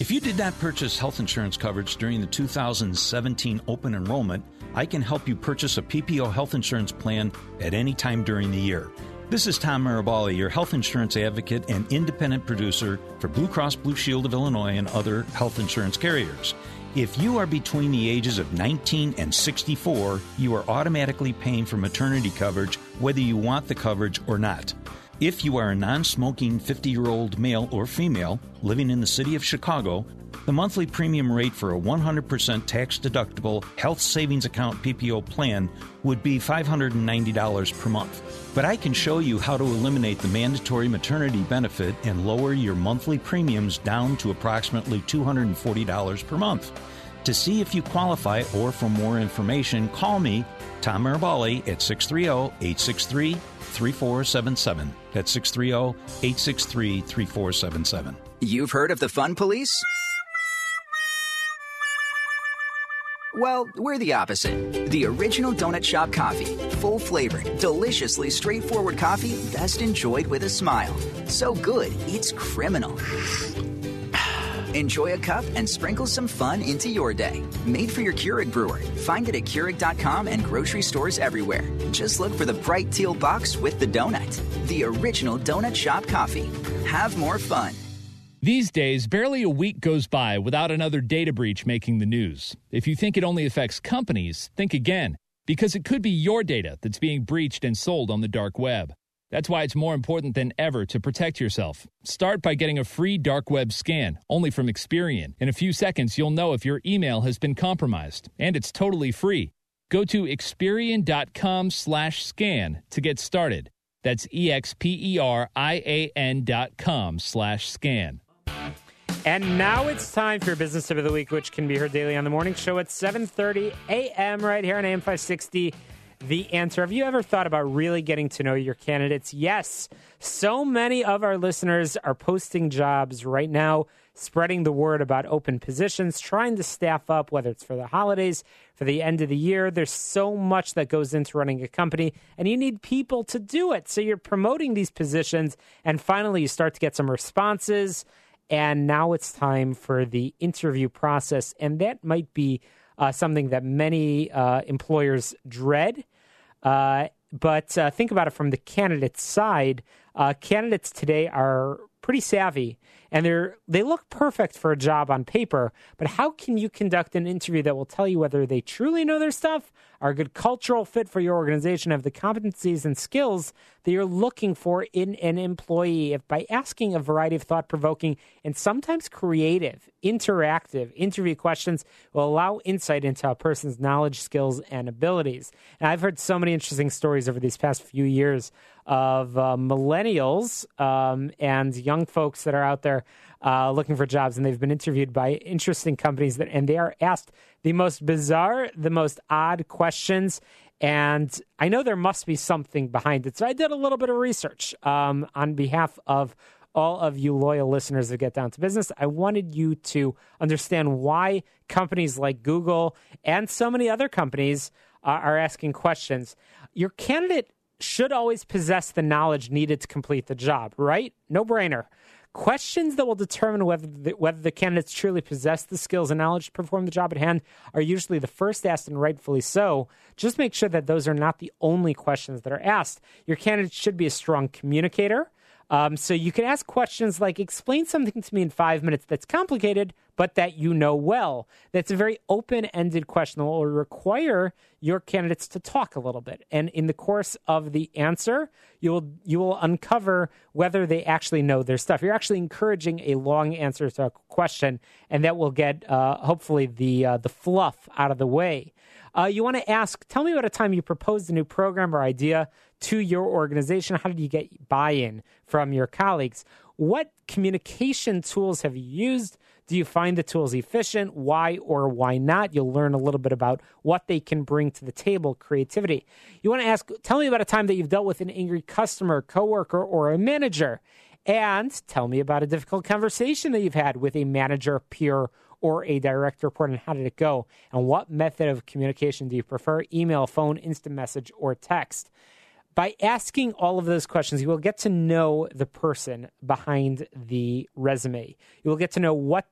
If you did not purchase health insurance coverage during the 2017 open enrollment, I can help you purchase a PPO health insurance plan at any time during the year. This is Tom Marabali, your health insurance advocate and independent producer for Blue Cross Blue Shield of Illinois and other health insurance carriers. If you are between the ages of 19 and 64, you are automatically paying for maternity coverage whether you want the coverage or not. If you are a non smoking 50 year old male or female living in the city of Chicago, the monthly premium rate for a 100% tax deductible health savings account PPO plan would be $590 per month. But I can show you how to eliminate the mandatory maternity benefit and lower your monthly premiums down to approximately $240 per month. To see if you qualify or for more information, call me, Tom Marabali, at 630 863 3477. That's 630 863 3477. You've heard of the Fun Police? Well, we're the opposite. The original Donut Shop coffee. Full flavored, deliciously straightforward coffee best enjoyed with a smile. So good, it's criminal. (sighs) Enjoy a cup and sprinkle some fun into your day. Made for your Keurig brewer. Find it at Keurig.com and grocery stores everywhere. Just look for the bright teal box with the donut. The original Donut Shop coffee. Have more fun. These days, barely a week goes by without another data breach making the news. If you think it only affects companies, think again, because it could be your data that's being breached and sold on the dark web. That's why it's more important than ever to protect yourself. Start by getting a free dark web scan, only from Experian. In a few seconds, you'll know if your email has been compromised, and it's totally free. Go to Experian.com slash scan to get started. That's E-X-P-E-R-I-A-N dot com slash scan. And now it's time for your business tip of the week, which can be heard daily on the morning show at 7.30 a.m. right here on AM 560 the answer. Have you ever thought about really getting to know your candidates? Yes. So many of our listeners are posting jobs right now, spreading the word about open positions, trying to staff up, whether it's for the holidays, for the end of the year. There's so much that goes into running a company, and you need people to do it. So you're promoting these positions, and finally, you start to get some responses and now it's time for the interview process, and that might be uh, something that many uh, employers dread. Uh, but uh, think about it from the candidate side. Uh, candidates today are pretty savvy and they're they look perfect for a job on paper but how can you conduct an interview that will tell you whether they truly know their stuff are a good cultural fit for your organization have the competencies and skills that you're looking for in an employee? If by asking a variety of thought-provoking and sometimes creative interactive interview questions will allow insight into a person's knowledge skills and abilities. And i've heard so many interesting stories over these past few years of uh, millennials um, and young folks that are out there uh, looking for jobs, and they've been interviewed by interesting companies that, and they are asked the most bizarre, the most odd questions. And I know there must be something behind it. So I did a little bit of research um, on behalf of all of you loyal listeners that get down to business. I wanted you to understand why companies like Google and so many other companies uh, are asking questions. Your candidate should always possess the knowledge needed to complete the job, right? No brainer. Questions that will determine whether the, whether the candidates truly possess the skills and knowledge to perform the job at hand are usually the first asked, and rightfully so. Just make sure that those are not the only questions that are asked. Your candidate should be a strong communicator. Um, so you can ask questions like, explain something to me in five minutes that's complicated, but that you know well. That's a very open ended question that will require your candidates to talk a little bit. And in the course of the answer, you will, you will uncover whether they actually know their stuff. You're actually encouraging a long answer to a question, and that will get uh, hopefully the, uh, the fluff out of the way. Uh, you want to ask, tell me about a time you proposed a new program or idea to your organization. How did you get buy in from your colleagues? What communication tools have you used? Do you find the tools efficient? Why or why not? You'll learn a little bit about what they can bring to the table, creativity. You want to ask, tell me about a time that you've dealt with an angry customer, coworker, or a manager. And tell me about a difficult conversation that you've had with a manager, peer, or a direct report, and how did it go? And what method of communication do you prefer? Email, phone, instant message, or text? By asking all of those questions, you will get to know the person behind the resume. You will get to know what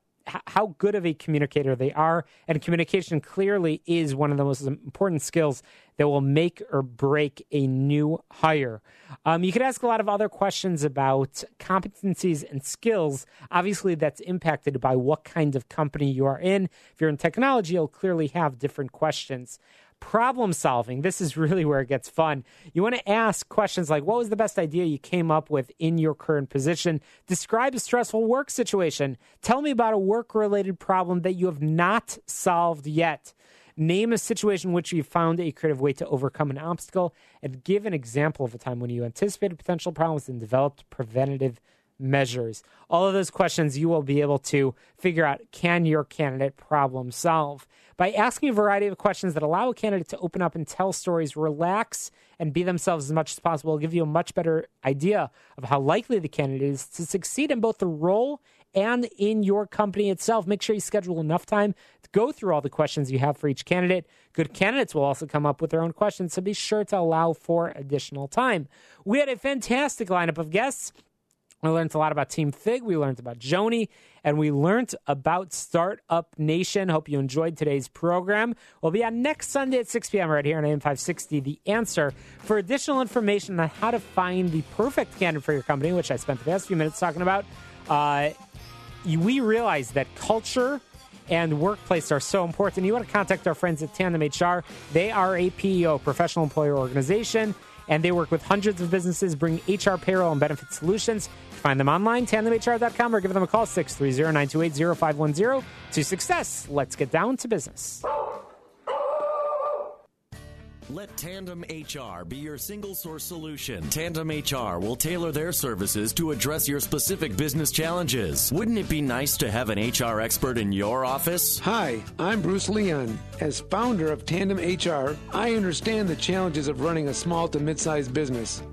how good of a communicator they are. And communication clearly is one of the most important skills that will make or break a new hire. Um, you could ask a lot of other questions about competencies and skills. Obviously, that's impacted by what kind of company you are in. If you're in technology, you'll clearly have different questions problem solving. This is really where it gets fun. You want to ask questions like what was the best idea you came up with in your current position? Describe a stressful work situation. Tell me about a work related problem that you have not solved yet. Name a situation in which you found a creative way to overcome an obstacle and give an example of a time when you anticipated potential problems and developed preventative measures. All of those questions you will be able to figure out can your candidate problem solve? By asking a variety of questions that allow a candidate to open up and tell stories, relax, and be themselves as much as possible, will give you a much better idea of how likely the candidate is to succeed in both the role and in your company itself. Make sure you schedule enough time to go through all the questions you have for each candidate. Good candidates will also come up with their own questions, so be sure to allow for additional time. We had a fantastic lineup of guests. We learned a lot about Team Fig. We learned about Joany, and we learned about Startup Nation. Hope you enjoyed today's program. We'll be on next Sunday at 6 p.m. right here on AM 560. The answer for additional information on how to find the perfect candidate for your company, which I spent the past few minutes talking about. Uh, we realize that culture and workplace are so important. You want to contact our friends at Tandem HR. They are a PEO, professional employer organization and they work with hundreds of businesses, bring HR, payroll, and benefit solutions. Find them online, tandemhr.com, or give them a call, 630 928 0510 to success. Let's get down to business. Let Tandem HR be your single source solution. Tandem HR will tailor their services to address your specific business challenges. Wouldn't it be nice to have an HR expert in your office? Hi, I'm Bruce Leon. As founder of Tandem HR, I understand the challenges of running a small to mid sized business.